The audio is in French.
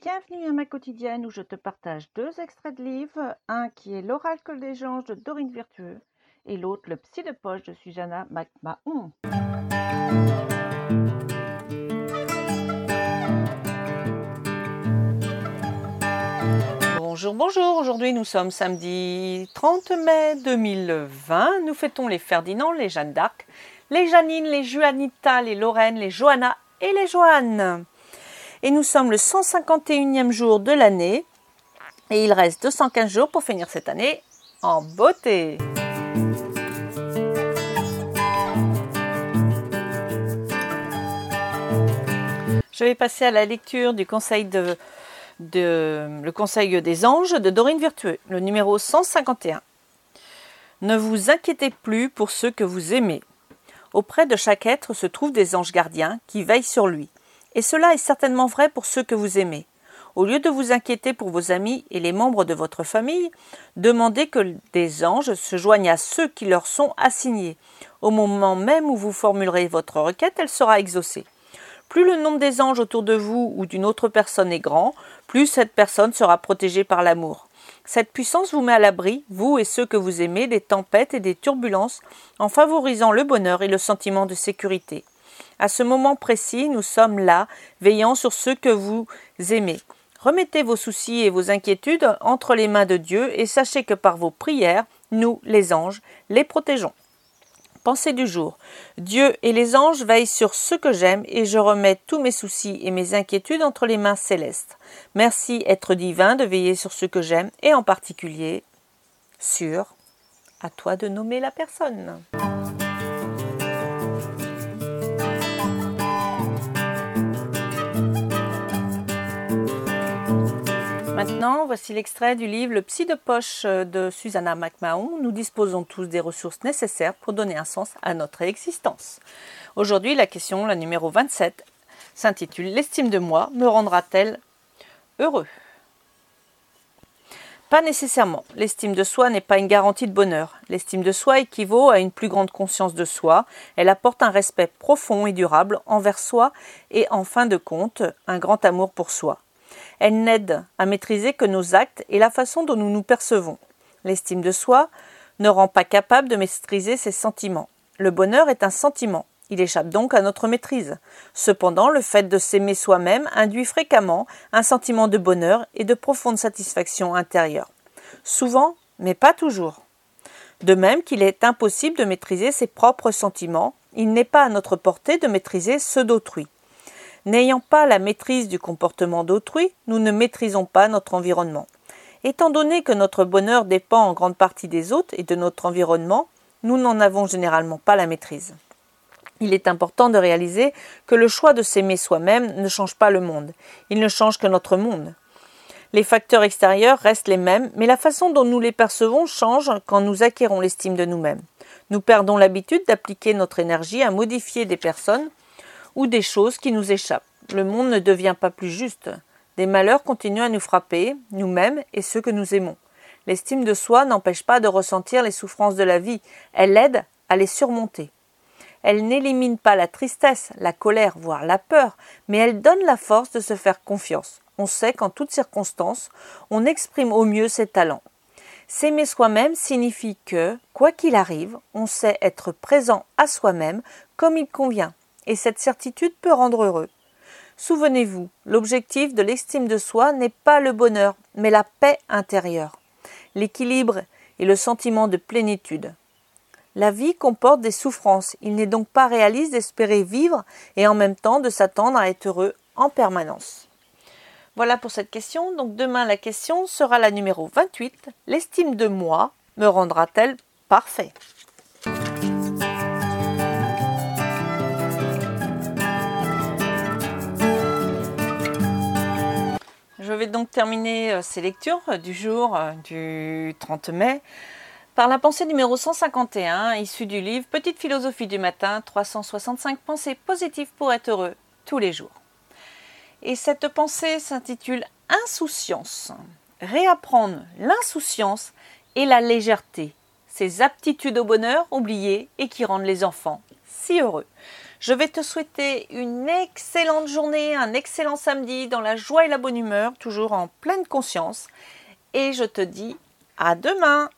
Bienvenue à ma quotidienne où je te partage deux extraits de livres, un qui est L'oracle des anges de Dorine Virtueux et l'autre Le psy de poche de Susanna McMahon. Bonjour, bonjour, aujourd'hui nous sommes samedi 30 mai 2020, nous fêtons les Ferdinand, les Jeanne d'Arc, les Janine, les Juanita, les Lorraine, les Johanna et les Joanne et nous sommes le 151e jour de l'année et il reste 215 jours pour finir cette année en beauté. Je vais passer à la lecture du conseil de, le conseil des anges de Dorine Virtueux, le numéro 151. Ne vous inquiétez plus pour ceux que vous aimez. Auprès de chaque être se trouvent des anges gardiens qui veillent sur lui. Et cela est certainement vrai pour ceux que vous aimez. Au lieu de vous inquiéter pour vos amis et les membres de votre famille, demandez que des anges se joignent à ceux qui leur sont assignés. Au moment même où vous formulerez votre requête, elle sera exaucée. Plus le nombre des anges autour de vous ou d'une autre personne est grand, plus cette personne sera protégée par l'amour. Cette puissance vous met à l'abri, vous et ceux que vous aimez, des tempêtes et des turbulences, en favorisant le bonheur et le sentiment de sécurité. À ce moment précis, nous sommes là, veillant sur ceux que vous aimez. Remettez vos soucis et vos inquiétudes entre les mains de Dieu et sachez que par vos prières, nous, les anges, les protégeons. Pensée du jour. Dieu et les anges veillent sur ce que j'aime et je remets tous mes soucis et mes inquiétudes entre les mains célestes. Merci, être divin, de veiller sur ce que j'aime et en particulier sur. À toi de nommer la personne. Maintenant, voici l'extrait du livre Le psy de poche de Susanna McMahon. Nous disposons tous des ressources nécessaires pour donner un sens à notre existence. Aujourd'hui, la question, la numéro 27, s'intitule L'estime de moi me rendra-t-elle heureux? Pas nécessairement. L'estime de soi n'est pas une garantie de bonheur. L'estime de soi équivaut à une plus grande conscience de soi. Elle apporte un respect profond et durable envers soi et, en fin de compte, un grand amour pour soi. Elle n'aide à maîtriser que nos actes et la façon dont nous nous percevons. L'estime de soi ne rend pas capable de maîtriser ses sentiments. Le bonheur est un sentiment. Il échappe donc à notre maîtrise. Cependant, le fait de s'aimer soi-même induit fréquemment un sentiment de bonheur et de profonde satisfaction intérieure. Souvent, mais pas toujours. De même qu'il est impossible de maîtriser ses propres sentiments, il n'est pas à notre portée de maîtriser ceux d'autrui. N'ayant pas la maîtrise du comportement d'autrui, nous ne maîtrisons pas notre environnement. Étant donné que notre bonheur dépend en grande partie des autres et de notre environnement, nous n'en avons généralement pas la maîtrise. Il est important de réaliser que le choix de s'aimer soi-même ne change pas le monde, il ne change que notre monde. Les facteurs extérieurs restent les mêmes, mais la façon dont nous les percevons change quand nous acquérons l'estime de nous-mêmes. Nous perdons l'habitude d'appliquer notre énergie à modifier des personnes ou des choses qui nous échappent. Le monde ne devient pas plus juste. Des malheurs continuent à nous frapper, nous-mêmes et ceux que nous aimons. L'estime de soi n'empêche pas de ressentir les souffrances de la vie, elle aide à les surmonter. Elle n'élimine pas la tristesse, la colère, voire la peur, mais elle donne la force de se faire confiance. On sait qu'en toutes circonstances, on exprime au mieux ses talents. S'aimer soi-même signifie que, quoi qu'il arrive, on sait être présent à soi-même comme il convient, et cette certitude peut rendre heureux. Souvenez-vous, l'objectif de l'estime de soi n'est pas le bonheur, mais la paix intérieure, l'équilibre et le sentiment de plénitude. La vie comporte des souffrances, il n'est donc pas réaliste d'espérer vivre et en même temps de s'attendre à être heureux en permanence. Voilà pour cette question, donc demain la question sera la numéro 28. L'estime de moi me rendra-t-elle parfait vais donc terminer euh, ces lectures euh, du jour euh, du 30 mai par la pensée numéro 151, issue du livre Petite philosophie du matin, 365 pensées positives pour être heureux tous les jours. Et cette pensée s'intitule Insouciance. Réapprendre l'insouciance et la légèreté, ces aptitudes au bonheur oubliées et qui rendent les enfants si heureux. Je vais te souhaiter une excellente journée, un excellent samedi dans la joie et la bonne humeur, toujours en pleine conscience. Et je te dis à demain.